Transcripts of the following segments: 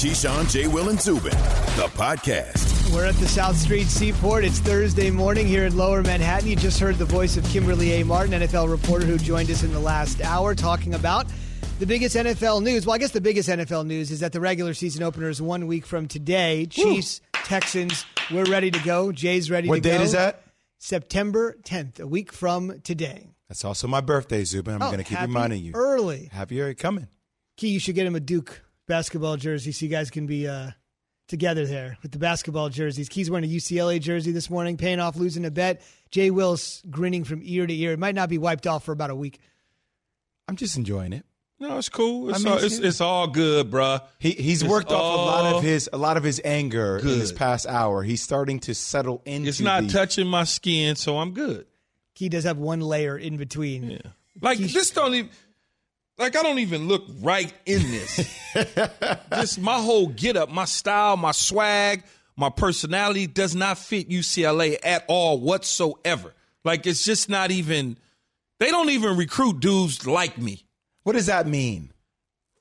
Keyshawn, J. Will, and Zubin, the podcast. We're at the South Street Seaport. It's Thursday morning here in Lower Manhattan. You just heard the voice of Kimberly A. Martin, NFL reporter who joined us in the last hour talking about the biggest NFL news. Well, I guess the biggest NFL news is that the regular season opener is one week from today. Chiefs, Woo. Texans, we're ready to go. Jay's ready what to go. What date is that? September 10th, a week from today. That's also my birthday, Zubin. I'm oh, going to keep reminding you. Early. Happy early coming. Key, you should get him a Duke basketball jersey so you guys can be uh, together there with the basketball jerseys. Key's wearing a UCLA jersey this morning, paying off losing a bet. Jay Wills grinning from ear to ear. It might not be wiped off for about a week. I'm just enjoying it. No, it's cool. It's, I mean, all, it's, it's, all good, bruh. He he's it's worked off a lot of his a lot of his anger good. in this past hour. He's starting to settle into. It's not the, touching my skin, so I'm good. He does have one layer in between. Yeah. Like this don't even like I don't even look right in this. Just my whole get up, my style, my swag, my personality does not fit UCLA at all whatsoever. Like it's just not even they don't even recruit dudes like me. What does that mean?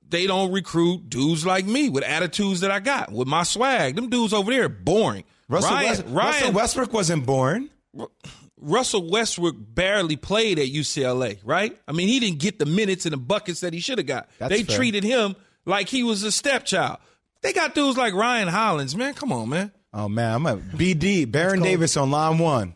They don't recruit dudes like me with attitudes that I got, with my swag. Them dudes over there are boring. Russell, Ryan, West, Ryan, Russell Westbrook wasn't born. Russell Westbrook barely played at UCLA, right? I mean, he didn't get the minutes and the buckets that he should have got. That's they fair. treated him like he was a stepchild. They got dudes like Ryan Hollins, man. Come on, man. Oh man, I'm a BD Baron Davis on line one.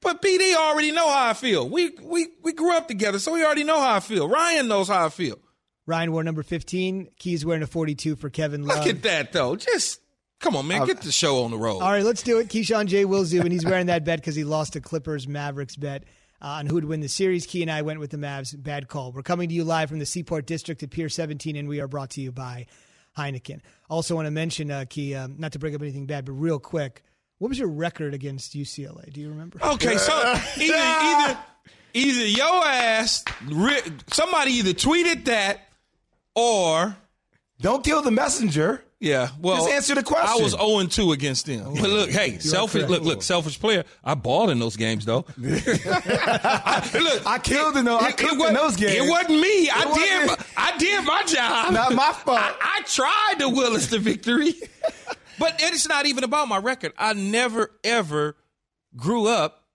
But BD already know how I feel. We we we grew up together, so we already know how I feel. Ryan knows how I feel. Ryan wore number 15. Key's wearing a 42 for Kevin Love. Look at that, though. Just Come on, man, get the show on the road. All right, let's do it. Keyshawn J. Will and he's wearing that bet because he lost a Clippers Mavericks bet uh, on who would win the series. Key and I went with the Mavs. Bad call. We're coming to you live from the Seaport District at Pier 17, and we are brought to you by Heineken. Also, want to mention, uh, Key, um, not to bring up anything bad, but real quick, what was your record against UCLA? Do you remember? Okay, so either either either your ass, somebody either tweeted that or don't kill the messenger. Yeah, well, just answer the question. I was 0 2 against them. But look, hey, selfish. Look, look, selfish player. I balled in those games though. I, look, I killed in those. I killed in those games. It wasn't me. It I wasn't, did. I did my job. Not my fault. I, I tried to will us to victory, but it's not even about my record. I never ever grew up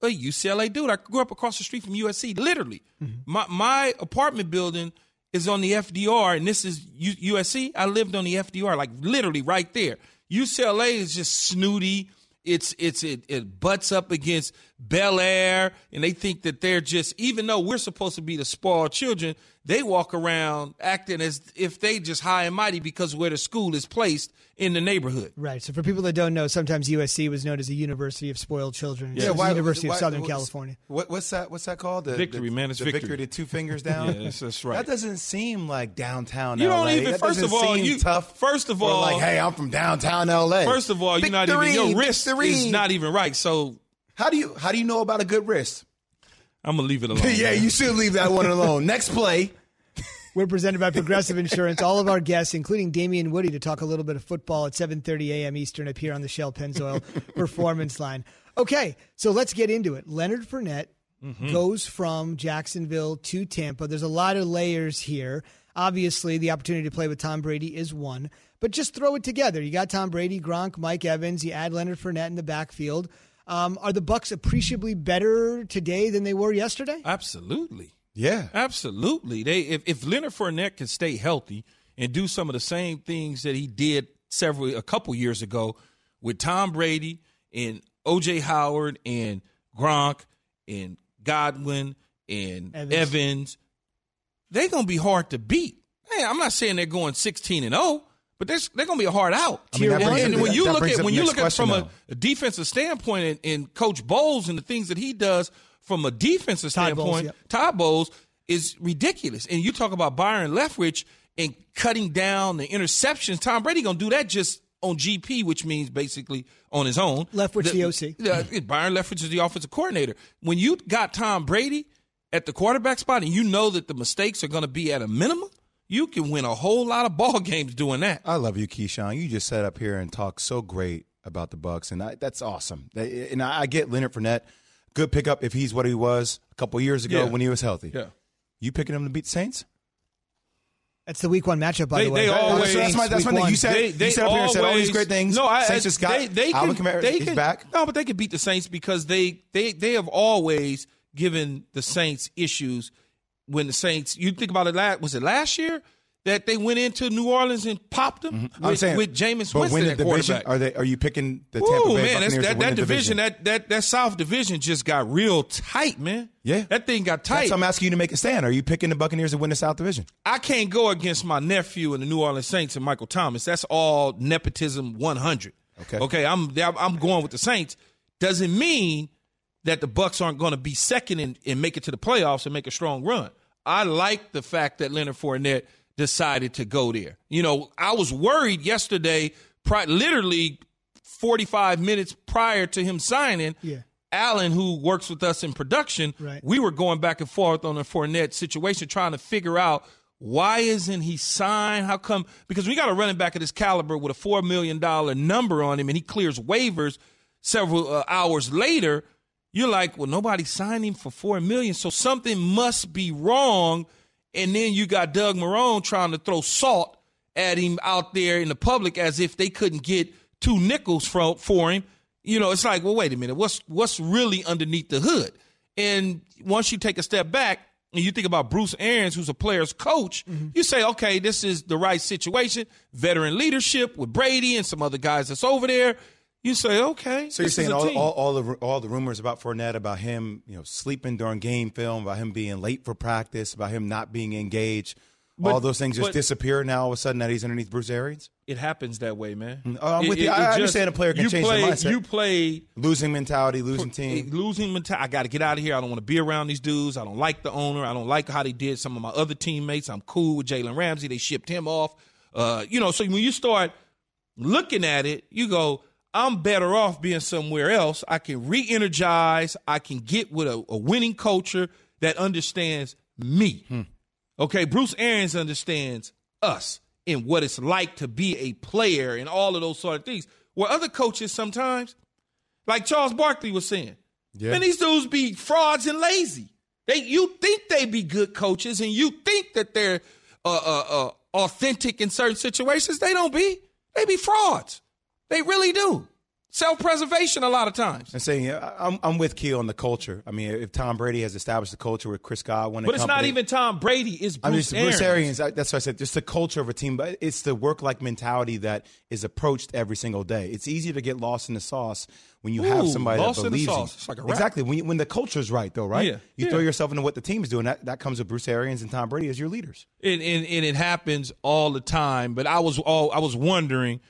a UCLA dude. I grew up across the street from USC. Literally, mm-hmm. my my apartment building is on the FDR, and this is USC. I lived on the FDR, like literally right there. UCLA is just snooty. It's it's it, it butts up against Bel Air, and they think that they're just even though we're supposed to be the spoiled children, they walk around acting as if they just high and mighty because where the school is placed in the neighborhood. Right. So for people that don't know, sometimes USC was known as the University of Spoiled Children. Yeah, why, University why, of Southern California. What, what's that? What's that called? The, victory, the, man. It's the victory. victory. The two fingers down. yeah, that's, that's, right. That doesn't seem like downtown. LA. You don't LA. even. That first of all, you tough. First of all, like, hey, I'm from downtown LA. First of all, you're not even your wrist victory. is not even right. So how do you how do you know about a good wrist? I'm gonna leave it alone. yeah, man. you should leave that one alone. Next play. We're presented by Progressive Insurance. All of our guests, including Damien Woody, to talk a little bit of football at 7:30 a.m. Eastern up here on the Shell Pennzoil Performance Line. Okay, so let's get into it. Leonard Fournette mm-hmm. goes from Jacksonville to Tampa. There's a lot of layers here. Obviously, the opportunity to play with Tom Brady is one, but just throw it together. You got Tom Brady, Gronk, Mike Evans. You add Leonard Fournette in the backfield. Um, are the Bucs appreciably better today than they were yesterday? Absolutely. Yeah, absolutely. They if, if Leonard Fournette can stay healthy and do some of the same things that he did several a couple years ago with Tom Brady and OJ Howard and Gronk and Godwin and Evans, Evans they're gonna be hard to beat. Hey, I'm not saying they're going 16 and 0, but they're, they're going to be a hard out. I mean, and, and, when you look at when you look at from a, a, defensive standpoint and, and Coach Bowles and the things that he does from a defensive Todd standpoint, Bowles, yep. Todd Bowles is ridiculous. And you talk about Byron Leftwich and cutting down the interceptions. Tom Brady gonna do that just on GP, which means basically on his own. Leftwich, the, the OC. Uh, Byron Leftwich is the offensive coordinator. When you got Tom Brady at the quarterback spot, and you know that the mistakes are going to be at a minimum, you can win a whole lot of ball games doing that. I love you, Keyshawn. You just sat up here and talked so great about the Bucs, and I, that's awesome. And I get Leonard Fournette Good pickup if he's what he was a couple years ago yeah. when he was healthy. Yeah. You picking him to beat the Saints? That's the week one matchup, by They- the way. they always- So that's my, that's Week my thing. You said They, you they said up here and said all these always- great things. No, I, Saints just got they, they Alvin can, Kamara. they he's can, back. No, but they can beat the Saints because they they they have always given the Saints issues when the Saints. You think about it. Last, was it last year that they went into New Orleans and popped them mm-hmm. I'm with, saying, with Jameis but Winston win the at division. quarterback? Are they? Are you picking the Tampa Ooh, Bay man, Buccaneers that, to win that the division, that that that South division just got real tight, man. Yeah. that thing got tight. That's I'm asking you to make a stand. Are you picking the Buccaneers to win the South Division? I can't go against my nephew and the New Orleans Saints and Michael Thomas. That's all nepotism 100. Okay. Okay. I'm I'm going with the Saints. Doesn't mean that the Bucs aren't going to be second and, and make it to the playoffs and make a strong run. I like the fact that Leonard Fournette decided to go there. You know, I was worried yesterday, pri- literally 45 minutes prior to him signing. Yeah. Allen, who works with us in production, Right. we were going back and forth on the Fournette situation, trying to figure out why isn't he signed? How come? Because we got a running back of this caliber with a four million dollar number on him, and he clears waivers several uh, hours later. You're like, well, nobody signed him for four million, so something must be wrong. And then you got Doug Marrone trying to throw salt at him out there in the public as if they couldn't get two nickels for, for him. You know, it's like, well, wait a minute, what's what's really underneath the hood? And once you take a step back and you think about Bruce Arians, who's a player's coach, mm-hmm. you say, okay, this is the right situation, veteran leadership with Brady and some other guys that's over there. You say, okay. So you're saying all, all, all the all the rumors about Fournette, about him, you know, sleeping during game film, about him being late for practice, about him not being engaged, all those things just but- disappear now. All of a sudden, that he's underneath Bruce Arians, it happens that way, man. Oh, I'm It- with it- you. it I understand a player can change their play, mindset. You play losing mentality, losing team. losing mentality. I got to get out of here. I don't want to be around these dudes. I don't like the owner. I don't like how they did some of my other teammates. I'm cool with Jalen Ramsey. They shipped him off. Uh, you know, so when you start looking at it, you go, I'm better off being somewhere else. I can re-energize. I can get with a, a winning culture that understands me. Okay, Bruce Arians understands us and what it's like to be a player and all of those sort of things. Where other coaches sometimes, like Charles Barkley was saying, Yeah. man, these dudes be frauds and lazy. They, you think they be good coaches, and you think that they're uh, uh, uh, authentic in certain situations. They don't be. They be frauds. They really do. Self preservation a lot of times. I'm saying yeah, I'm, I'm with Keel on the culture. I mean, if Tom Brady has established the culture with Chris Godwin, But it's not company- even Tom Brady. It's I mean, Bruce it's Bruce Arians. Arians. I- That's what I said. Just the culture of a team, but it's the work-like mentality that is approached every single day. It's easy to get lost in the sauce when you have somebody that in the believes sauce. you. It's like exactly when you, when the culture's right, though, right? Yeah, You yeah. throw yourself into what the team is doing. That that comes with Bruce Arians and Tom Brady as your leaders. and, and and it happens all the time. But I was all I was wondering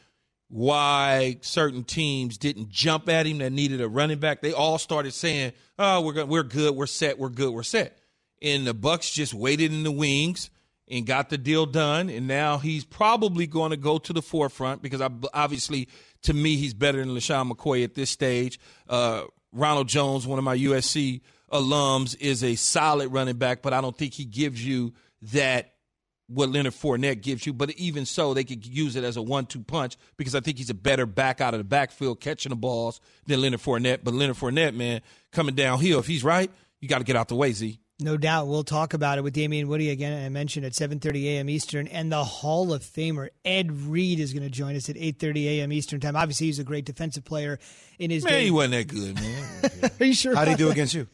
why certain teams didn't jump at him that needed a running back. They all started saying, "Oh, we're go- we're good, we're set, we're good, we're set." And the Bucs just waited in the wings and got the deal done. And now he's probably going to go to the forefront because I, obviously, to me, he's better than LeSean McCoy at this stage. Uh, Ronald Jones, one of my USC alums, is a solid running back, but I don't think he gives you that what Leonard Fournette gives you. But even so, they could use it as a one-two punch because I think he's a better back out of the backfield catching the balls than Leonard Fournette. But Leonard Fournette, man, coming downhill, if he's right, you got to get out the way, Z. No doubt. We'll talk about it with Damien Woody again. I mentioned at 7:30 a.m. Eastern, and the Hall of Famer Ed Reed is going to join us at 8:30 a.m. Eastern time. Obviously, he's a great defensive player in his Man, day. he wasn't that good, man. Are you sure? How did he do against you?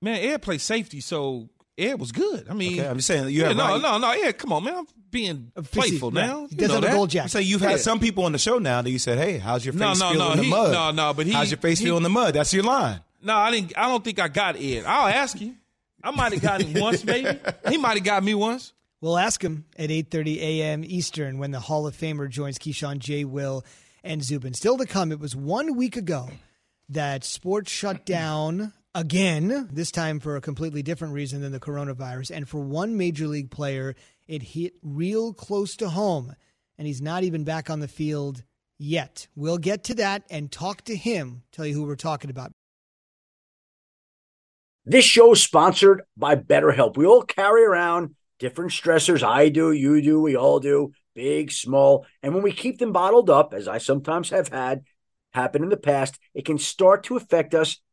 man, Ed plays safety, so Ed was good. I mean, Okay, I'm just saying you yeah, have no, right. no, no, Ed, come on, man. I'm being uh, playful Right. now. He does know have a gold jacket. So you've had Yeah. some people on the show now that you said, "Hey, how's your face No, no, feel no, in the he- mud? no, no, but he- how's your face he- feel in the mud? That's your line. No, I didn't. I don't think I got Ed. I'll ask you. I might have got him once, maybe. He might have got me once. We'll ask him at 8:30 a.m. Eastern when the Hall of Famer joins Keyshawn J. Will and Zubin. Still to come. It was one week ago that sports shut down again. This time for a completely different reason than the coronavirus, and for one major league player, it hit real close to home, and he's not even back on the field yet. We'll get to that and talk to him. Tell you who we're talking about. This show is sponsored by BetterHelp. We all carry around different stressors. I do, you do, we all do, big, small. And when we keep them bottled up, as I sometimes have had happen in the past, it can start to affect us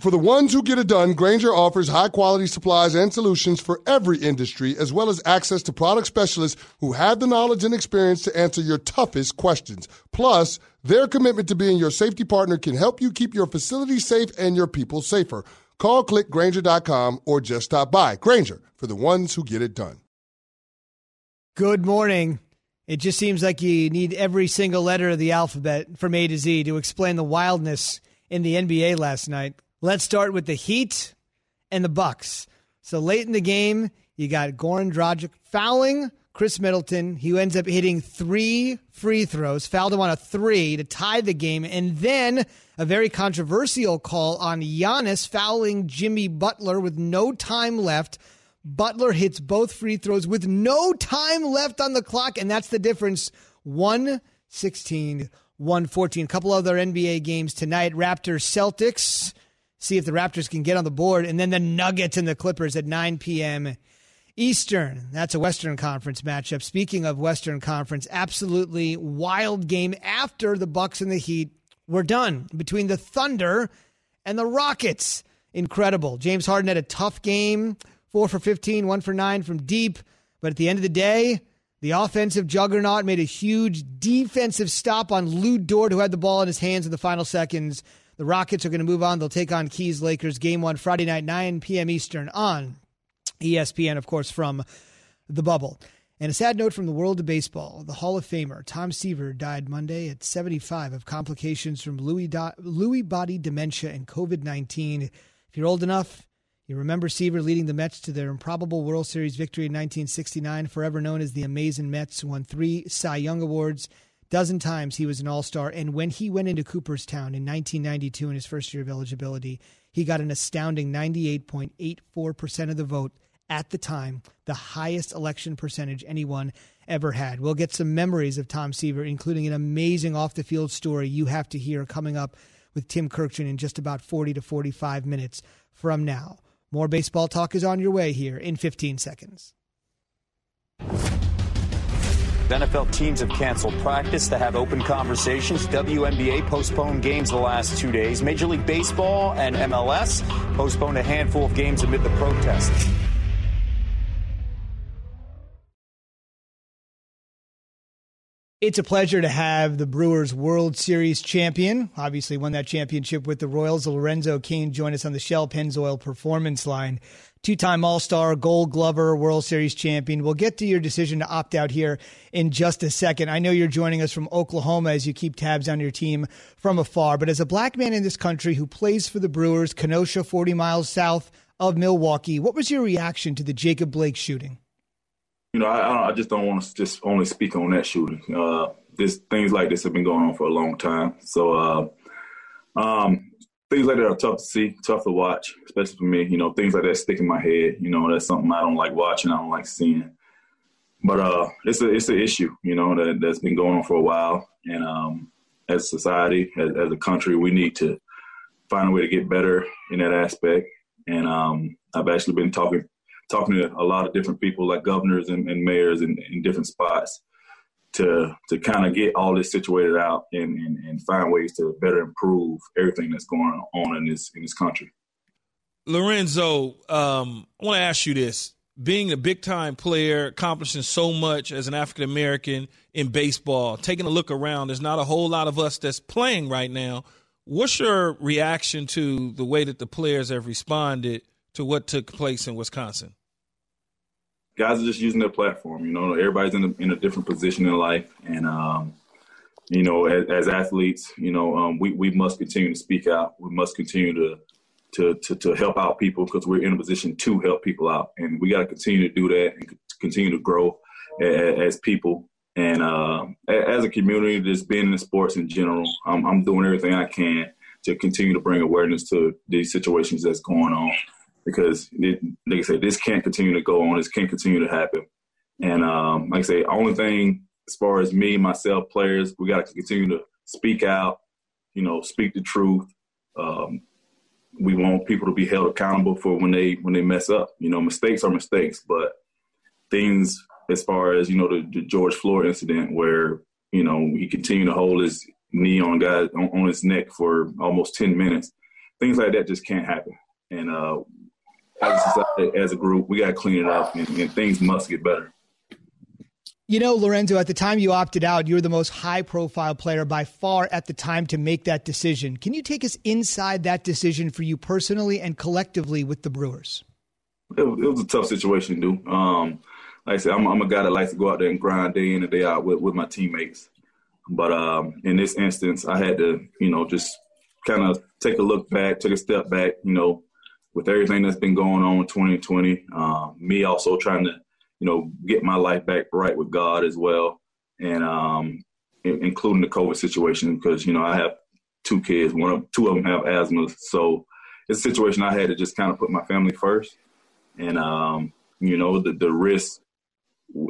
For the ones who get it done, Grainger offers high quality supplies and solutions for every industry, as well as access to product specialists who have the knowledge and experience to answer your toughest questions. Plus, their commitment to being your safety partner can help you keep your facility safe and your people safer. Call clickgranger.com or just stop by. Grainger, for the ones who get it done. Good morning. It just seems like you need every single letter of the alphabet from A to Z to explain the wildness in the NBA last night. Let's start with the Heat and the Bucks. So late in the game, you got Goran Dragic fouling Khris Middleton. He ends up hitting three free throws, fouled him on a three to tie the game, and then a very controversial call on Giannis fouling Jimmy Butler with no time left. Butler hits both free throws with no time left on the clock, and that's the difference. 116, 114. A couple other NBA games tonight. Raptors Celtics. See if the Raptors can get on the board. And then the Nuggets and the Clippers at 9 p.m. Eastern. That's a Western Conference matchup. Speaking of Western Conference, absolutely wild game after the Bucks and the Heat were done between the Thunder and the Rockets. Incredible. James Harden had a tough game, four for 15, one for nine from deep. But at the end of the day, the offensive juggernaut made a huge defensive stop on Lu Dort, who had the ball in his hands in the final seconds. The Rockets are going to move on. They'll take on Keys Lakers game one Friday night, 9 p.m. Eastern on ESPN, of course, from the bubble. And a sad note from the world of baseball the Hall of Famer Tom Seaver died Monday at 75 of complications from Lewy, do- body dementia and COVID 19. If you're old enough, you remember Seaver leading the Mets to their improbable World Series victory in 1969, forever known as the Amazing Mets, won three Cy Young Awards. Dozen times he was an All Star. And when he went into Cooperstown in 1992 in his first year of eligibility, he got an astounding 98.84% of the vote at the time, the highest election percentage anyone ever had. We'll get some memories of Tom Seaver, including an amazing off the field story you have to hear coming up with Tim Kurkjian in just about 40 to 45 minutes from now. More baseball talk is on your way here in 15 seconds. NFL teams have canceled practice to have open conversations. WNBA postponed games the last two days. Major League Baseball and MLS postponed a handful of games amid the protests. It's a pleasure to have the Brewers World Series champion, obviously won that championship with the Royals, Lorenzo Cain, join us on the Shell Pennzoil Performance Line. Two time All Star, Gold Glover, World Series champion. We'll get to your decision to opt out here in just a second. I know you're joining us from Oklahoma as you keep tabs on your team from afar, but as a black man in this country who plays for the Brewers, Kenosha, 40 miles south of Milwaukee, what was your reaction to the Jacob Blake shooting? You know, I, I just don't want to just only speak on that shooting. Uh, this things like this have been going on for a long time. So uh, um, things like that are tough to see, tough to watch, especially for me. You know, things like that stick in my head. You know, that's something I don't like watching. I don't like seeing. But uh, it's a it's an issue. You know that that's been going on for a while, and um, as society, as, as, a country, we need to find a way to get better in that aspect. And um, I've actually been talking talking to a lot of different people like governors and, and mayors in, in, different spots to to kind of get all this situated out and, and, and find ways to better improve everything that's going on in this in this country. Lorenzo, um, I want to ask you this. Being a big time player, accomplishing so much as an African American in baseball, taking a look around, there's not a whole lot of us that's playing right now. What's your reaction to the way that the players have responded to what took place in Wisconsin? Guys are just using their platform. You know, everybody's in a, in a different position in life, and um, you know, as, as athletes, you know, um, we we must continue to speak out. We must continue to to to, to help out people because we're in a position to help people out, and we got to continue to do that and continue to grow as, as people and uh, as a community, just being in sports in general. I'm, I'm doing everything I can to continue to bring awareness to these situations that's going on because, like I say, this can't continue to go on. This can't continue to happen. And um, like I say, only thing as far as me, myself, players, we got to continue to speak out, you know, speak the truth. Um, we want people to be held accountable for when they when they mess up. You know, mistakes are mistakes, but things as far as you know the, the George Floyd incident where you know he continued to hold his knee on guy on, on, his neck for almost ten minutes. Things like that just can't happen. And uh, as, a, as a group, we got to clean it up, and, and things must get better. You know, Lorenzo, at the time you opted out, you were the most high profile player by far at the time to make that decision. Can you take us inside that decision for you personally and collectively with the Brewers? It, it was a tough situation, dude. Um, like I said, I'm, I'm, a guy that likes to go out there and grind day in and day out with, with my teammates. But um, in this instance, I had to, you know, just kind of take a look back, take a step back, you know, with everything that's been going on in 2020. Um, me also trying to, you know, get my life back right with God as well, and um, including the COVID situation because you know I have two kids, one of two of them have asthma, so it's a situation I had to just kind of put my family first, and um, you know the the risk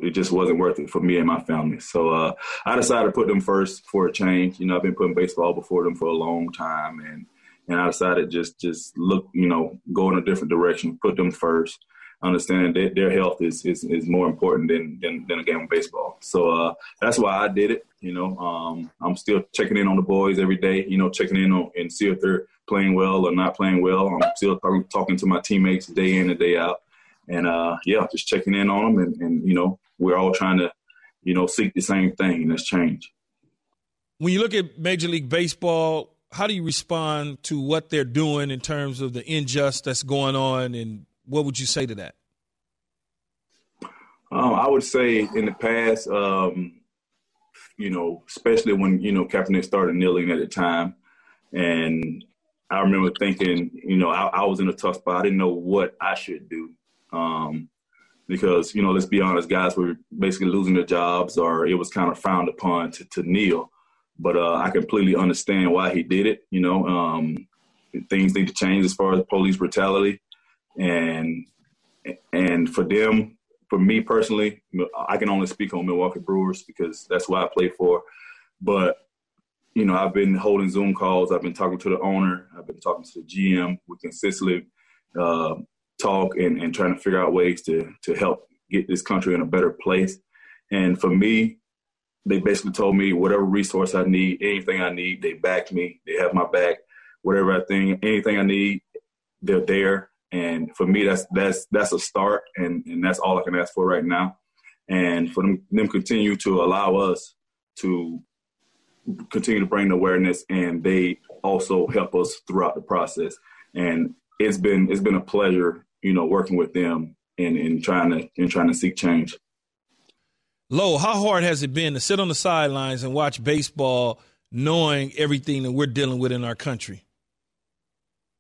it just wasn't worth it for me and my family. So uh, I decided to put them first for a change. You know, I've been putting baseball before them for a long time, and and I decided just just look, you know, go in a different direction, put them first. Understanding that their health is, is, is more important than, than, than a game of baseball. So uh, that's why I did it. You know, um, I'm still checking in on the boys every day. You know, checking in on and see if they're playing well or not playing well. I'm still talking, talking to my teammates day in and day out and uh, yeah, just checking in on them, and, and you know, we're all trying to, you know, seek the same thing, that's change. When you look at Major League Baseball, how do you respond to what they're doing in terms of the injustice that's going on, and what would you say to that? Um, I would say in the past, um, you know, especially when you know Kaepernick started kneeling at the time, and I remember thinking, you know, I, I was in a tough spot. I didn't know what I should do. Um, because, you know, let's be honest, guys were basically losing their jobs or it was kind of frowned upon to, to kneel. But uh, I completely understand why he did it. You know, um, things need to change as far as police brutality. And and for them, for me personally, I can only speak on Milwaukee Brewers because that's what I play for. But you know, I've been holding Zoom calls. I've been talking to the owner. I've been talking to the GM. We consistently uh, talk and, and trying to figure out ways to to help get this country in a better place. And for me, they basically told me whatever resource I need, anything I need, they back me. They have my back. Whatever I think, anything I need, they're there. And for me, that's that's that's a start, and and that's all I can ask for right now. And for them, them continue to allow us to continue to bring the awareness, and they also help us throughout the process. And it's been it's been a pleasure, you know, working with them and, and trying to and trying to seek change. Low, how hard has it been to sit on the sidelines and watch baseball, knowing everything that we're dealing with in our country?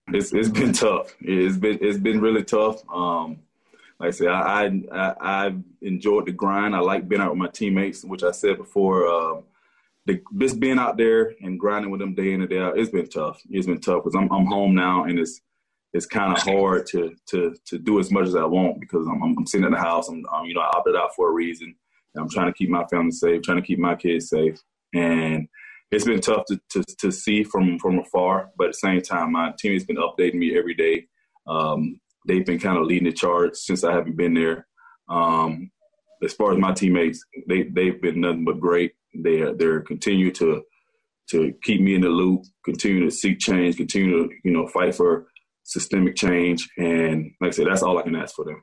It's it's been tough. It's been it's been really tough. Um, like I said, I, I I enjoyed the grind. I like being out with my teammates, which I said before. Uh, the, just being out there and grinding with them day in and day out, it's been tough. It's been tough because I'm I'm home now, and it's it's kind of hard to to to do as much as I want because I'm, I'm sitting in the house. I'm, I'm, you know I opted out for a reason. I'm trying to keep my family safe, trying to keep my kids safe, and it's been tough to, to, to see from from afar. But at the same time, my team has been updating me every day. Um, they've been kind of leading the charge since I haven't been there. Um, as far as my teammates, they they've been nothing but great. They are, they're continue to to keep me in the loop, continue to seek change, continue to you know fight for systemic change. And like I said, that's all I can ask for them.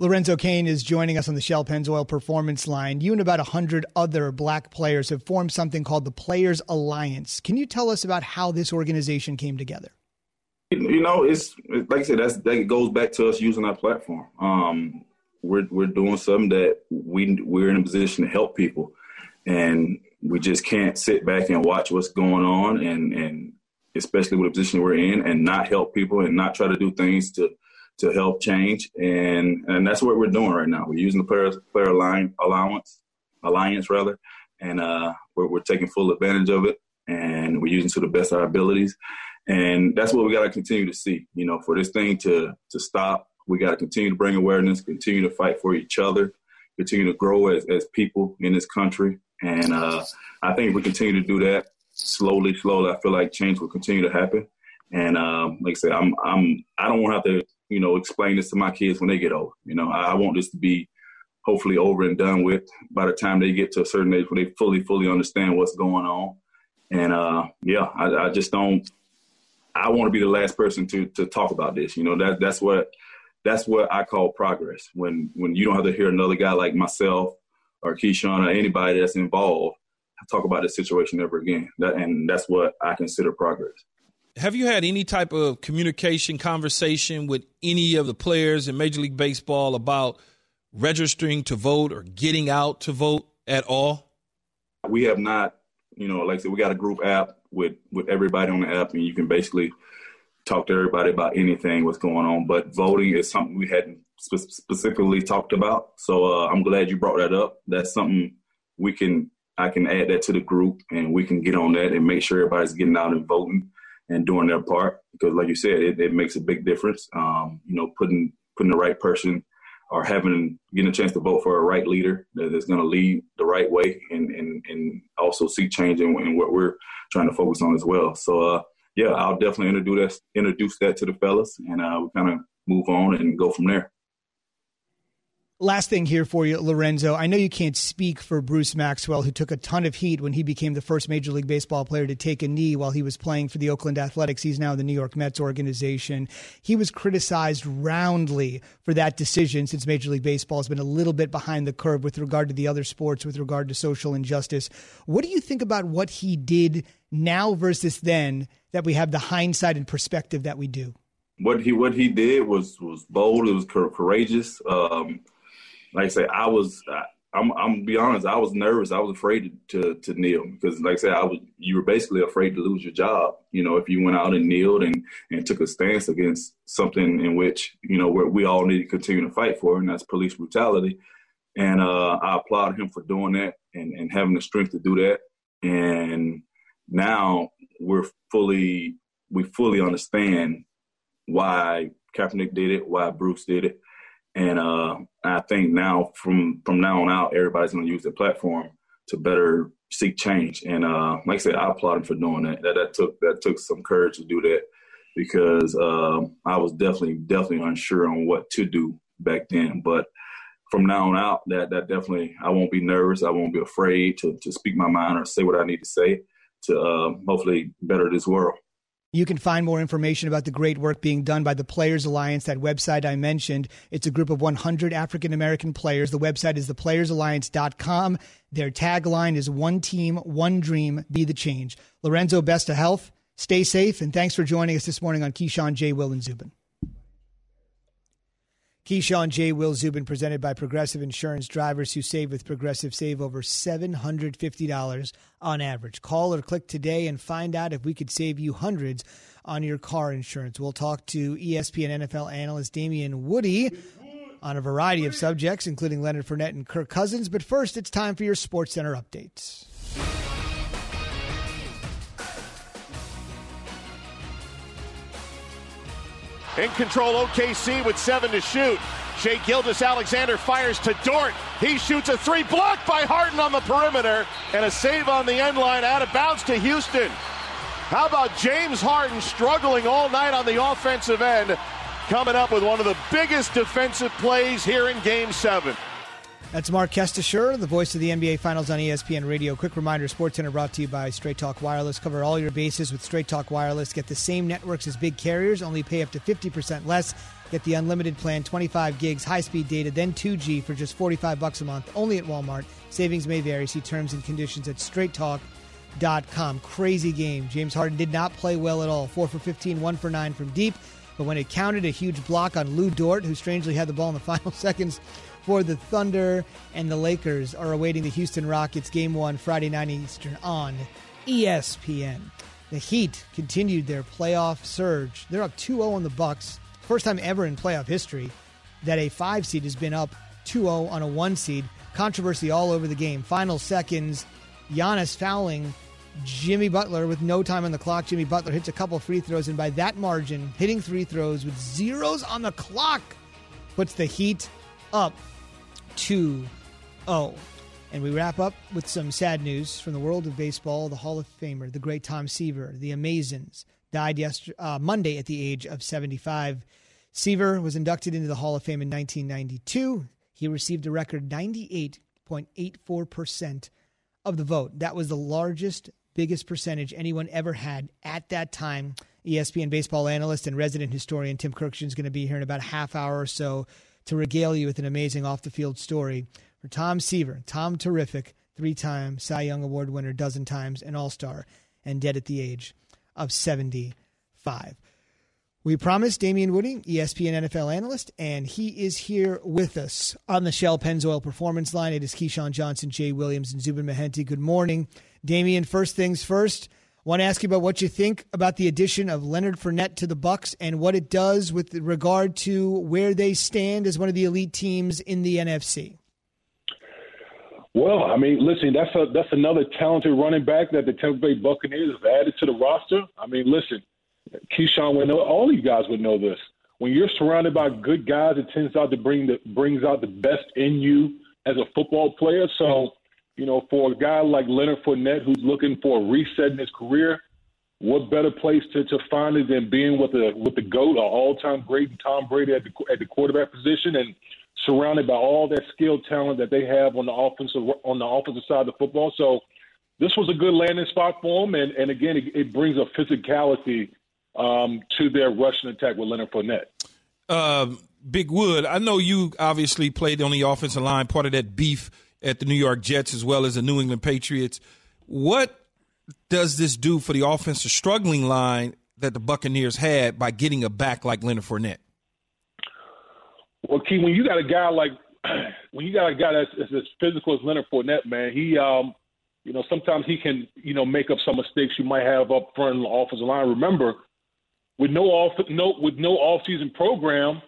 Lorenzo Cain is joining us on the Shell Pennzoil Performance Line. You and about 100 other black players have formed something called the Players Alliance. Can you tell us about how this organization came together? You know, it's like I said, that's, that goes back to us using our platform. Um, we're, we're doing something that we, we're in a position to help people. And we just can't sit back and watch what's going on, and and especially with the position we're in, and not help people and not try to do things to to help change. And and that's what we're doing right now. We're using the player player line allowance alliance rather, and uh, we're, we're taking full advantage of it, and we're using to the best of our abilities. And that's what we got to continue to see. You know, for this thing to to stop, we got to continue to bring awareness, continue to fight for each other, continue to grow as, as people in this country. And uh, I think if we continue to do that slowly, slowly, I feel like change will continue to happen. And um, like I said, I'm I'm I don't want to have to you know explain this to my kids when they get old. You know, I, I want this to be hopefully over and done with by the time they get to a certain age where they fully fully understand what's going on. And uh, yeah, I, I just don't. I want to be the last person to to talk about this. You know that that's what that's what I call progress. When when you don't have to hear another guy like myself or Keyshawn or anybody that's involved talk about this situation ever again. That and that's what I consider progress. Have you had any type of communication conversation with any of the players in Major League Baseball about registering to vote or getting out to vote at all? We have not. You know, like I said, we got a group app with with everybody on the app, and you can basically talk to everybody about anything what's going on. But voting is something we hadn't spe- specifically talked about. So uh, I'm glad you brought that up. That's something we can I can add that to the group, and we can get on that and make sure everybody's getting out and voting and doing their part. Because, like you said, it, it makes a big difference. Um, you know, putting putting the right person or having getting a chance to vote for a right leader that is going to lead the right way and and, and also see change in, in what we're trying to focus on as well. So, uh, yeah, I'll definitely introduce that, introduce that to the fellas, and uh, we kind of move on and go from there. Last thing here for you, Lorenzo. I know you can't speak for Bruce Maxwell, who took a ton of heat when he became the first Major League Baseball player to take a knee while he was playing for the Oakland Athletics. He's now in the New York Mets organization. He was criticized roundly for that decision since Major League Baseball has been a little bit behind the curve with regard to the other sports, with regard to social injustice. What do you think about what he did now versus then that we have the hindsight and perspective that we do? What he what he did was was bold. It was courageous. Um, like I say, I was. I'm, I'm gonna be honest. I was nervous. I was afraid to to kneel because, like I said, I was. You were basically afraid to lose your job. You know, if you went out and kneeled and and took a stance against something in which you know where we all need to continue to fight for, and that's police brutality. And uh, I applaud him for doing that and and having the strength to do that. And now we're fully we fully understand why Kaepernick did it, why Bruce did it, and uh, I think now from from now on out, everybody's going to use the platform to better seek change. And uh, like I said, I applaud him for doing that. That that took that took some courage to do that because uh, I was definitely definitely unsure on what to do back then. But from now on out, that that definitely I won't be nervous. I won't be afraid to to speak my mind or say what I need to say to uh, hopefully better this world. You can find more information about the great work being done by the Players Alliance, that website I mentioned. It's a group of 100 African American players. The website is theplayersalliance.com. Their tagline is One Team, One Dream, Be the Change. Lorenzo, best of health. Stay safe, and thanks for joining us this morning on Keyshawn J. Will and Zubin. Keyshawn J. Will Zubin, presented by Progressive Insurance. Drivers who save with Progressive save over $750 on average. Call or click today and find out if we could save you hundreds on your car insurance. We'll talk to ESPN NFL analyst Damien Woody on a variety of subjects, including Leonard Fournette and Kirk Cousins. But first, it's time for your Sports Center updates. In control, OKC with seven to shoot. Shai Gilgeous-Alexander fires to Dort. He shoots a three blocked by Harden on the perimeter and a save on the end line out of bounds to Houston. How about James Harden struggling all night on the offensive end, coming up with one of the biggest defensive plays here in game seven. That's Marc Kestecher, the voice of the NBA Finals on ESPN Radio. Quick reminder Sports Center brought to you by Straight Talk Wireless. Cover all your bases with Straight Talk Wireless. Get the same networks as big carriers, only pay up to 50% less. Get the unlimited plan, 25 gigs, high speed data, then 2G for just 45 bucks a month, only at Walmart. Savings may vary. See terms and conditions at straighttalk.com. Crazy game. James Harden did not play well at all. 4 for 15, 1 for 9 from deep. But when it counted, a huge block on Lu Dort, who strangely had the ball in the final seconds for the Thunder, and the Lakers are awaiting the Houston Rockets game one Friday night Eastern on ESPN. The Heat continued their playoff surge. They're up 2-0 on the Bucks. First time ever in playoff history that a 5 seed has been up 2-0 on a 1 seed. Controversy all over the game. Final seconds, Giannis fouling Jimmy Butler with no time on the clock. Jimmy Butler hits a couple free throws, and by that margin, hitting three throws with zeros on the clock puts the Heat up 2 0. And we wrap up with some sad news from the world of baseball. The Hall of Famer, the great Tom Seaver, the Amazons, died yesterday, uh, Monday at the age of 75. Seaver was inducted into the Hall of Fame in 1992. He received a record 98.84% of the vote. That was the largest biggest percentage anyone ever had at that time. ESPN baseball analyst and resident historian Tim Kurkjian is going to be here in about a half hour or so to regale you with an amazing off the field story for Tom Seaver. Tom, terrific, three time Cy Young Award winner, dozen times, an All Star, and dead at the age of 75. We promised Damien Woody, ESPN NFL analyst, and he is here with us on the Shell Pennzoil Performance Line. It is Keyshawn Johnson, Jay Williams, and Zubin Mehenti. Good morning. Damien, first things first, want to ask you about what you think about the addition of Leonard Fournette to the Bucs and what it does with regard to where they stand as one of the elite teams in the NFC. Well, I mean, listen, that's a that's another talented running back that the Tampa Bay Buccaneers have added to the roster. I mean, listen, Keyshawn would know. All you guys would know this. When you're surrounded by good guys, it tends out to bring the brings out the best in you as a football player. So, you know, for a guy like Leonard Fournette who's looking for a reset in his career, what better place to, to find it than being with the with the goat, an all time great Tom Brady at the at the quarterback position, and surrounded by all that skilled talent that they have on the offensive on the offensive side of the football. So, this was a good landing spot for him, and and again, it, it brings a physicality um, to their rushing attack with Leonard Fournette. Uh, Big Wood, I know you obviously played on the offensive line, part of that beef at the New York Jets as well as the New England Patriots. What does this do for the offensive struggling line that the Buccaneers had by getting a back like Leonard Fournette? Well, Key, when you got a guy like when you got a guy that's, as physical as Leonard Fournette, man, he um, you know, sometimes he can, you know, make up some mistakes you might have up front in the offensive line. Remember, with no off no with no off season program,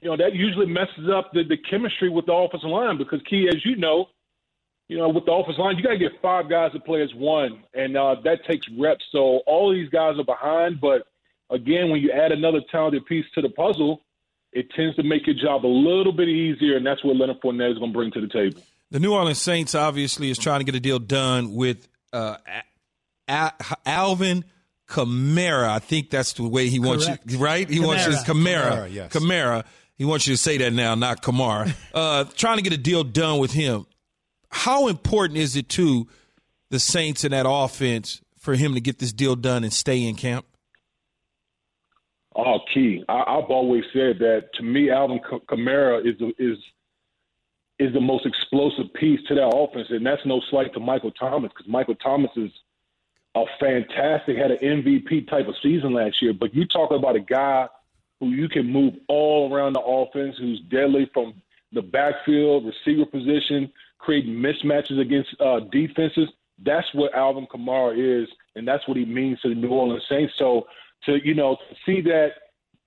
you know that usually messes up the, the chemistry with the offensive line because key as you know, you know with the offensive line you got to get five guys to play as one, and uh, that takes reps. So all these guys are behind, but again, when you add another talented piece to the puzzle, it tends to make your job a little bit easier, and that's what Leonard Fournette is going to bring to the table. The New Orleans Saints obviously is trying to get a deal done with uh, Alvin Kamara. I think that's the way he wants Correct. you, right? He Kamara. wants you, Kamara. Kamara, yes. Kamara. He wants you to say that now, not Kamara. uh, trying to get a deal done with him. How important is it to the Saints in that offense for him to get this deal done and stay in camp? Oh, key. I, I've always said that to me, Alvin K- Kamara is the, is is the most explosive piece to that offense, and that's no slight to Michael Thomas because Michael Thomas is a fantastic, had an MVP type of season last year. But you talk about a guy who you can move all around the offense, who's deadly from the backfield, receiver position, creating mismatches against uh, defenses. That's what Alvin Kamara is, and that's what he means to the New Orleans Saints. So to you know to see that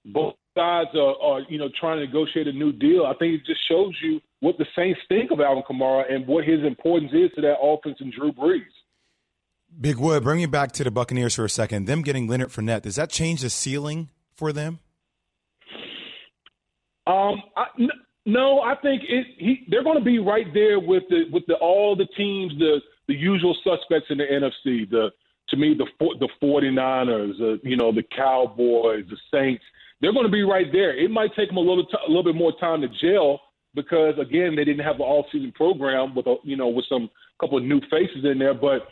both sides are, are you know trying to negotiate a new deal, I think it just shows you what the Saints think of Alvin Kamara and what his importance is to that offense and Drew Brees. Big Wood, bring me back to the Buccaneers for a second. Them getting Leonard Fournette, does that change the ceiling for them? Um, I, n- no, I think it, he, they're going to be right there with the with the all the teams, the the usual suspects in the NFC. The to me, the the 49ers, uh, you know, the Cowboys, the Saints. They're going to be right there. It might take them a little t- a little bit more time to gel because again, they didn't have an all season program with a, you know with some couple of new faces in there, but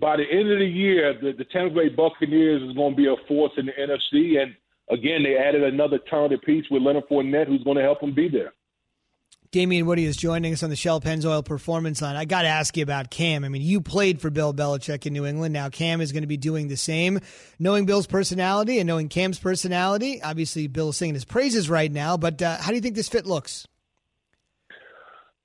by the end of the year, the, the Tampa Bay Buccaneers is going to be a force in the NFC. And again, they added another talented piece with Leonard Fournette, who's going to help them be there. Damien Woody is joining us on the Shell Pennzoil Performance Line. I got to ask you about Cam. I mean, you played for Bill Belichick in New England. Now Cam is going to be doing the same. Knowing Bill's personality and knowing Cam's personality, obviously Bill is singing his praises right now. But uh, how do you think this fit looks?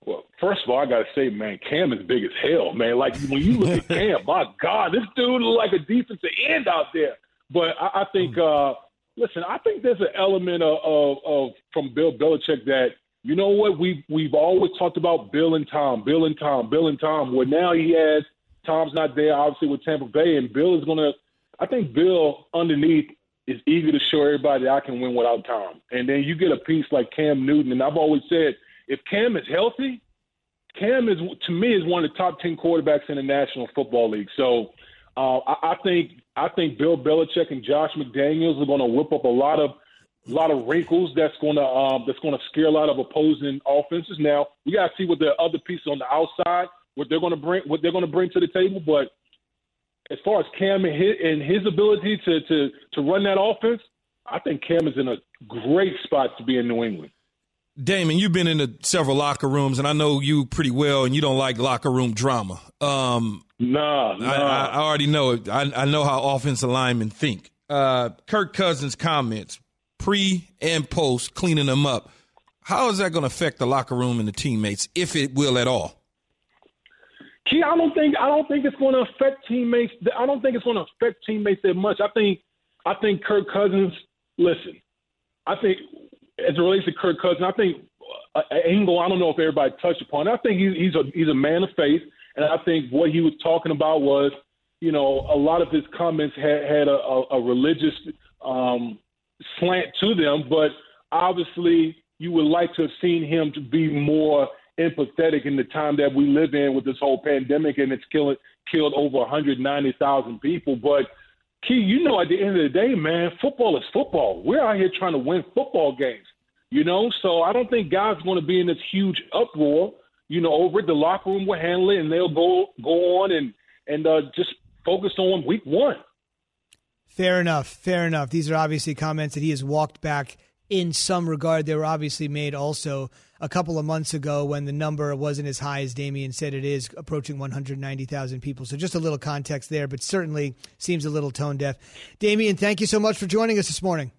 Well, first of all, I gotta say, man, Cam is big as hell, man. Like when you look at Cam, my God, this dude look like a defensive end out there. But I, I think, uh, listen, I think there's an element of, of, of from Bill Belichick that you know what we we've always talked about Bill and Tom, Bill and Tom, Bill and Tom. Well, now he has Tom's not there, obviously with Tampa Bay, and Bill is gonna. I think Bill underneath is eager to show everybody I can win without Tom. And then you get a piece like Cam Newton, and I've always said if Cam is healthy, Cam is to me is one of the top ten quarterbacks in the National Football League. So uh, I, I think I think Bill Belichick and Josh McDaniels are going to whip up a lot of a lot of wrinkles that's going to um, that's going to scare a lot of opposing offenses. Now we got to see what the other pieces on the outside what they're going to bring what they're going to bring to the table. But as far as Cam and his, and his ability to to to run that offense, I think Cam is in a great spot to be in New England. Damien, you've been in several locker rooms, and I know you pretty well, and you don't like locker room drama. Um, nah, nah. I, I, already know it. I, I, know how offensive linemen think. Uh, Kirk Cousins' comments, pre and post, cleaning them up. How is that going to affect the locker room and the teammates, if it will at all? Key, I don't think I don't think it's going to affect teammates. I don't think it's going to affect teammates that much. I think I think Kirk Cousins. Listen, I think as it relates to Kirk Cousins, I think uh, angle. I don't know if everybody touched upon. It. I think he's he's a he's a man of faith, and I think what he was talking about was, you know, a lot of his comments had had a, a, a religious um, slant to them, but obviously you would like to have seen him to be more empathetic in the time that we live in with this whole pandemic and it's killed killed over 190,000 people. But Key, you know, at the end of the day, man, football is football. We're out here trying to win football games, you know. So I don't think guys going to be in this huge uproar. You know, over at the locker room will handle it, and they'll go go on and and uh, just focus on week one. Fair enough. Fair enough. These are obviously comments that he has walked back in some regard. They were obviously made also a couple of months ago when the number wasn't as high as Damien said it is, approaching 190,000 people. So just a little context there, but certainly seems a little tone deaf. Damien, thank you so much for joining us this morning.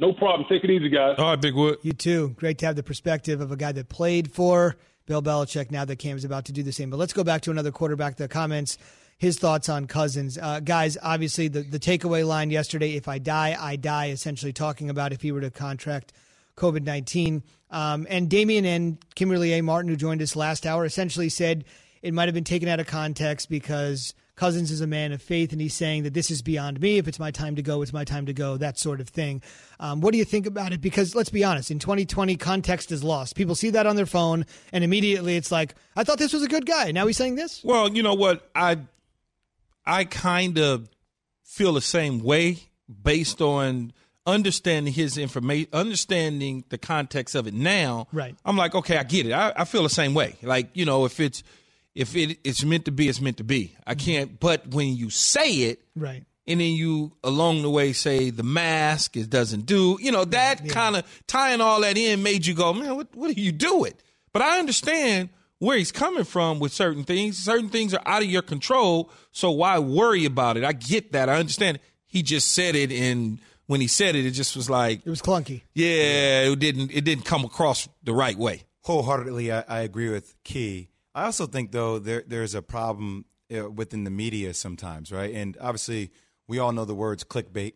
No problem. Take it easy, guys. All right, Big Wood. You too. Great to have the perspective of a guy that played for Bill Belichick now that Cam's about to do the same. But let's go back to another quarterback. The comments his thoughts on Cousins. Uh, guys, obviously, the, the takeaway line yesterday if I die, I die, essentially talking about if he were to contract COVID 19. Um, and Damien and Kimberly A. Martin, who joined us last hour, essentially said it might have been taken out of context because Cousins is a man of faith, and he's saying that this is beyond me. If it's my time to go, it's my time to go, that sort of thing. Um, what do you think about it? Because let's be honest, in 2020, context is lost. People see that on their phone, and immediately it's like, I thought this was a good guy. Now he's saying this? Well, you know what? I I kind of feel the same way based on understanding his information, understanding the context of it now. Right. I'm like, okay, I get it. I, I feel the same way. Like, you know, if it's if it, it's meant to be, it's meant to be. I mm-hmm. can't. But when you say it, right, and then you along the way say the mask it doesn't do, you know, that yeah. kind of tying all that in made you go, man, what what are you doing? But I understand where he's coming from with certain things. Certain things are out of your control, so why worry about it? I get that. I understand. He just said it, and when he said it, it just was like it was clunky. Yeah, it didn't. It didn't come across the right way. Wholeheartedly, I, I agree with Key. I also think though there there's a problem uh, within the media sometimes, right? And obviously, we all know the words clickbait.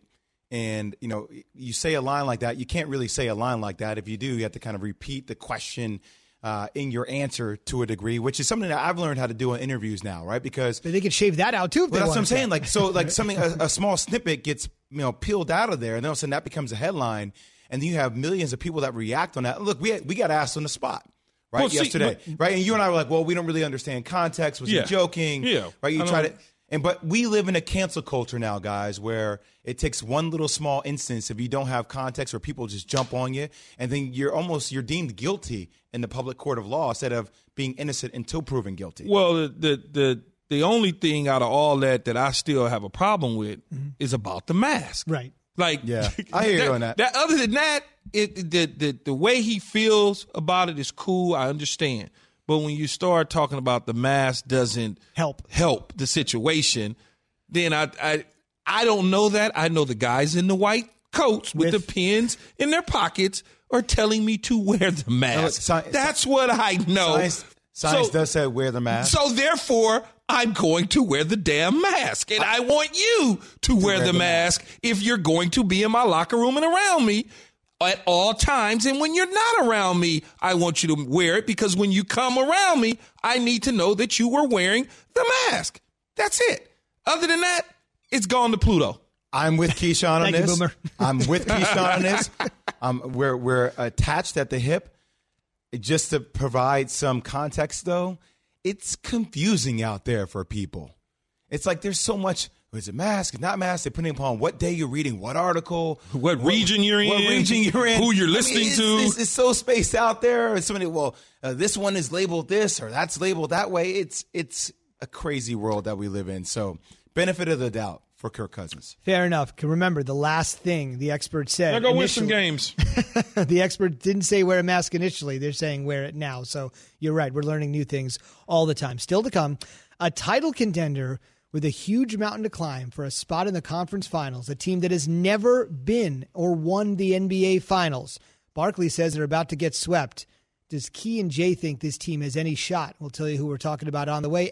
And you know, you say a line like that, you can't really say a line like that. If you do, you have to kind of repeat the question uh, in your answer to a degree, which is something that I've learned how to do in interviews now, right? Because but they can shave that out too. Well, that's what I'm saying. Like so, like something a, a, small snippet gets you know peeled out of there, and then all of a sudden that becomes a headline, and then you have millions of people that react on that. Look, we we got asked on the spot. Right well, yesterday, see, but, right, and you and I were like, "Well, we don't really understand context. Was yeah, he joking? Yeah, right. You try to and but we live in a cancel culture now, guys, where it takes one little small instance if you don't have context where people just jump on you and then you're almost you're deemed guilty in the public court of law instead of being innocent until proven guilty. Well, the the the, the only thing out of all that that I still have a problem with mm-hmm. is about the mask. Right. Like yeah, I hear that, you on that. that. Other than that, it the, the the way he feels about it is cool. I understand. But when you start talking about the mask doesn't help help the situation, then I I I don't know that. I know the guys in the white coats with, with the pins in their pockets are telling me to wear the mask. No, sci- That's what I know. Science, Science So- does say wear the mask. So therefore, I'm going to wear the damn mask. And I want you to, wear, the, mask, if you're going to be in my locker room and around me at all times. And when you're not around me, I want you to wear it because when you come around me, I need to know that you were wearing the mask. That's it. Other than that, it's gone to Pluto. I'm with Keyshawn on Thank you, this. Boomer. I'm with Keyshawn on this. Um, we're we're attached at the hip. Just to provide some context, though, it's confusing out there for people. It's like there's so much. Is it mask? Not mask? Depending upon what day you're reading, what article, What region you're what in, region you're in, who you're I mean, listening it's, to. It's, it's so spaced out there. And somebody, well, uh, this one is labeled this or that's labeled that way. It's it's a crazy world that we live in. So, benefit of the doubt for Kirk Cousins. Fair enough. Remember, the last thing the expert said. Now go win some games. the expert didn't say wear a mask initially. They're saying wear it now. So you're right. We're learning new things all the time. Still to come, a title contender with a huge mountain to climb for a spot in the conference finals, a team that has never been or won the NBA finals. Barkley says they're about to get swept. Does Key and Jay think this team has any shot? We'll tell you who we're talking about on the way.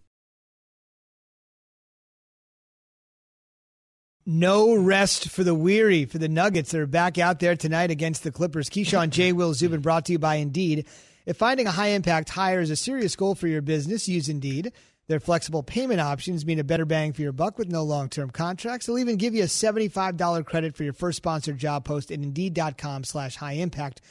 No rest for the weary for the Nuggets. that are back out there tonight against the Clippers. Keyshawn J. Will Zubin brought to you by Indeed. If finding a high impact hire is a serious goal for your business, use Indeed. Their flexible payment options mean a better bang for your buck with no long term contracts. They'll even give you a $75 credit for your first sponsored job post at indeed.com slash high impact.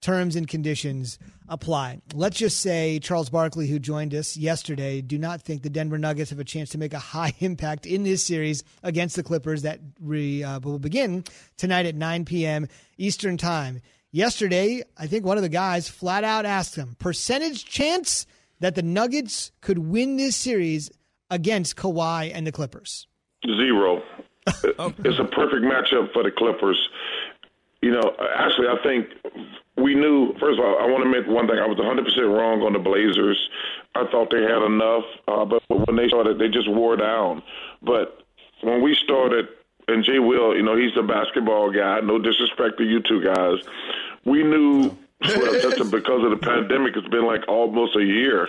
Terms and conditions apply. Let's just say Charles Barkley, who joined us yesterday, do not think the Denver Nuggets have a chance to make a high impact in this series against the Clippers that re, uh, will begin tonight at 9 p.m. Eastern Time. Yesterday, I think one of the guys flat out asked him, percentage chance that the Nuggets could win this series against Kawhi and the Clippers? Zero. It's a perfect matchup for the Clippers. You know, actually, I think we knew. First of all, I want to admit one thing. I was 100 percent wrong on the Blazers. I thought they had enough, uh, but when they started, they just wore down. But when we started, and Jay Will, you know, he's a basketball guy. No disrespect to you two guys. We knew. Well, because of the pandemic. It's been like almost a year.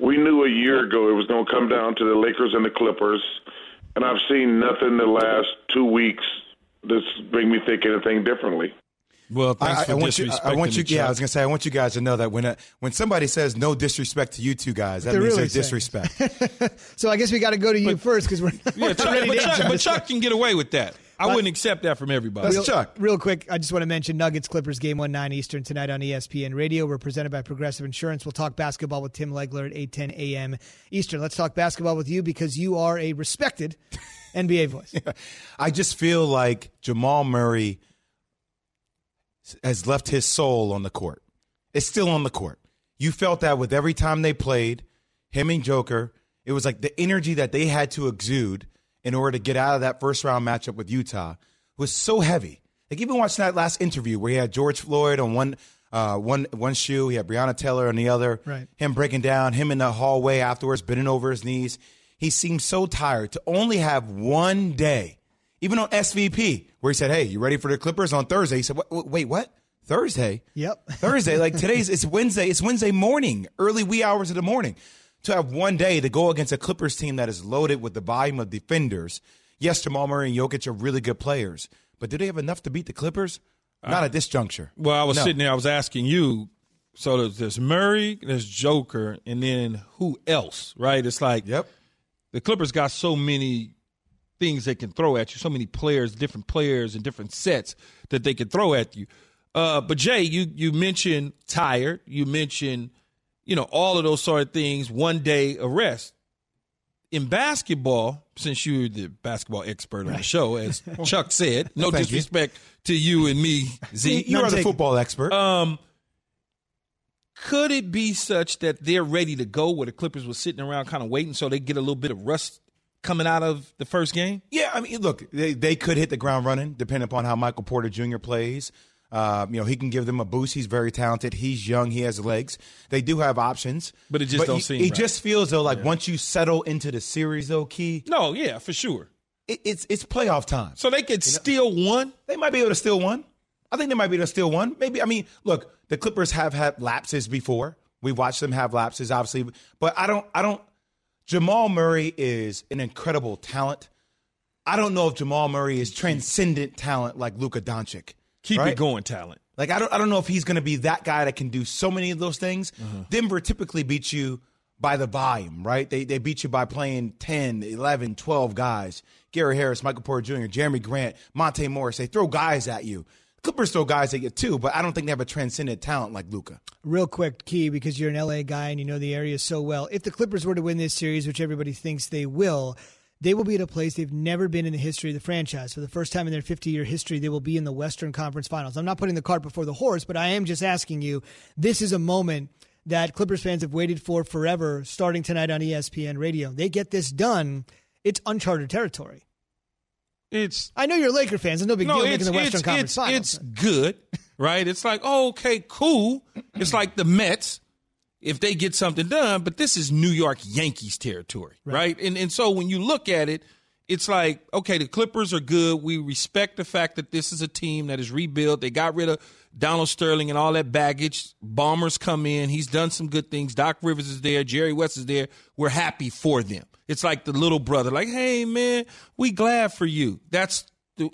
We knew a year ago it was going to come down to the Lakers and the Clippers, and I've seen nothing the last two weeks that's make me think anything differently. Well, thanks I, for I want you. I disrespecting want you. the Yeah, I was gonna say. I want you guys to know that when uh, when somebody says no disrespect to you two guys, that They're means really there's disrespect. So I guess we got to go to you first because we're not, Yeah, we're not Chuck, ready but, to Chuck, but. Chuck can get away with that. I wouldn't accept that from everybody. That's Chuck. Real quick, I just want to mention Nuggets Clippers game one nine Eastern tonight on ESPN Radio. We're presented by Progressive Insurance. We'll talk basketball with Tim Legler at eight ten a.m. Eastern. Let's talk basketball with you because you are a respected NBA voice. I just feel like Jamal Murray has left his soul on the court. It's still on the court. You felt that with every time they played, him and Joker. It was like the energy that they had to exude in order to get out of that first round matchup with Utah was so heavy. Like even watching that last interview where he had George Floyd on one uh, one one shoe, he had Breonna Taylor on the other. Right. Him breaking down, him in the hallway afterwards, bending over his knees. he seemed so tired to only have one day, even on SVP, where he said, "Hey, you ready for the Clippers on Thursday?" He said, "Wait, what? Thursday? Yep, Thursday. Like today's it's Wednesday. It's Wednesday morning, early wee hours of the morning." To have one day to go against a Clippers team that is loaded with the volume of defenders. Yes, Jamal Murray and Jokic are really good players, but do they have enough to beat the Clippers? Not at this juncture. Well, I was No. sitting there, I was asking you. So there's, there's Murray, there's Joker, and then who else? Right? It's like yep. The Clippers got so many things they can throw at you, so many players, different players, and different sets that they can throw at you. Uh, but Jay, you you mentioned tired. You mentioned, you know, all of those sort of things. One day arrest. In basketball, since you're the basketball expert on the show, as Chuck said, no you. disrespect to you and me, Z. You are the football expert. Um, could it be such that they're ready to go where the Clippers were sitting around kind of waiting so they get a little bit of rust coming out of the first game? Yeah, I mean, look, they, they could hit the ground running depending upon how Michael Porter Jr. plays. Uh, you know, he can give them a boost. He's very talented. He's young. He has legs. They do have options, But it just don't he, seem It right. just feels though like once you settle into the series, though, Key, No, yeah, for sure. it, it's it's playoff time. So they could steal one. They might be able to steal one. I think they might be able to steal one. Maybe. I mean, look, the Clippers have had lapses before. We've watched them have lapses, obviously, but I don't. I don't. Jamal Murray is an incredible talent. I don't know if Jamal Murray is transcendent talent like Luka Doncic. Keep right? it going, talent. Like I don't I don't know if he's going to be that guy that can do so many of those things. Uh-huh. Denver typically beats you by the volume, right? They they beat you by playing 10, 11, 12 guys. Gary Harris, Michael Porter Jr., Jerami Grant, Monte Morris. They throw guys at you. Clippers throw guys at you too, but I don't think they have a transcendent talent like Luka. Real quick, Key, because you're an LA guy and you know the area so well. If the Clippers were to win this series, which everybody thinks they will, they will be at a place they've never been in the history of the franchise. For the first time in their 50 year history, they will be in the Western Conference Finals. I'm not putting the cart before the horse, but I am just asking you this is a moment that Clippers fans have waited for forever, starting tonight on ESPN radio. They get this done, it's uncharted territory. It's I know you're Laker fans. It's no big no, deal making the Western it's, Conference it's, Finals. it's good, right? It's like, oh, okay, cool. It's like the Mets if they get something done, but this is New York Yankees territory, right? And and so when you look at it, it's like, okay, the Clippers are good. We respect the fact that this is a team that is rebuilt. They got rid of Donald Sterling and all that baggage. Ballmer's come in. He's done some good things. Doc Rivers is there. Jerry West is there. We're happy for them. It's like the little brother, like, hey man, we glad for you. That's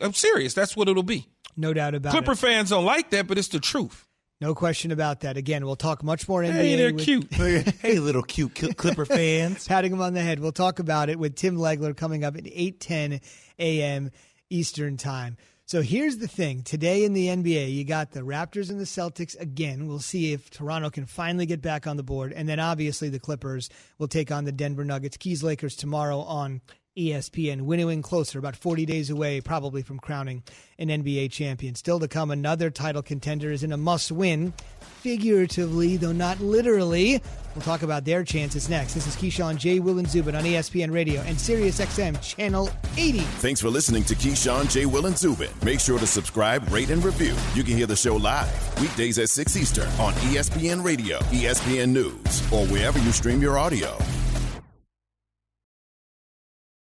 I'm serious. That's what it'll be. no doubt about Clipper it. Clipper fans don't like that, but it's the truth. No question about that. Again, we'll talk much more NBA. Hey, they're with- cute. hey, little cute Clipper fans. patting him on the head. We'll talk about it with Tim Legler coming up at 8:10 a.m. Eastern Time. So here's the thing. Today in the NBA, you got the Raptors and the Celtics again. We'll see if Toronto can finally get back on the board. And then obviously the Clippers will take on the Denver Nuggets. Keys Lakers tomorrow on ESPN. Winnowing closer, about 40 days away, probably from crowning an NBA champion. Still to come, another title contender is in a must win, figuratively, though not literally. We'll talk about their chances next. This is Keyshawn J. Will and Zubin on ESPN Radio and Sirius XM Channel 80. Thanks for listening to Keyshawn, J. Will, and Zubin. Make sure to subscribe, rate, and review. You can hear the show live weekdays at 6 Eastern on ESPN Radio, ESPN News, or wherever you stream your audio.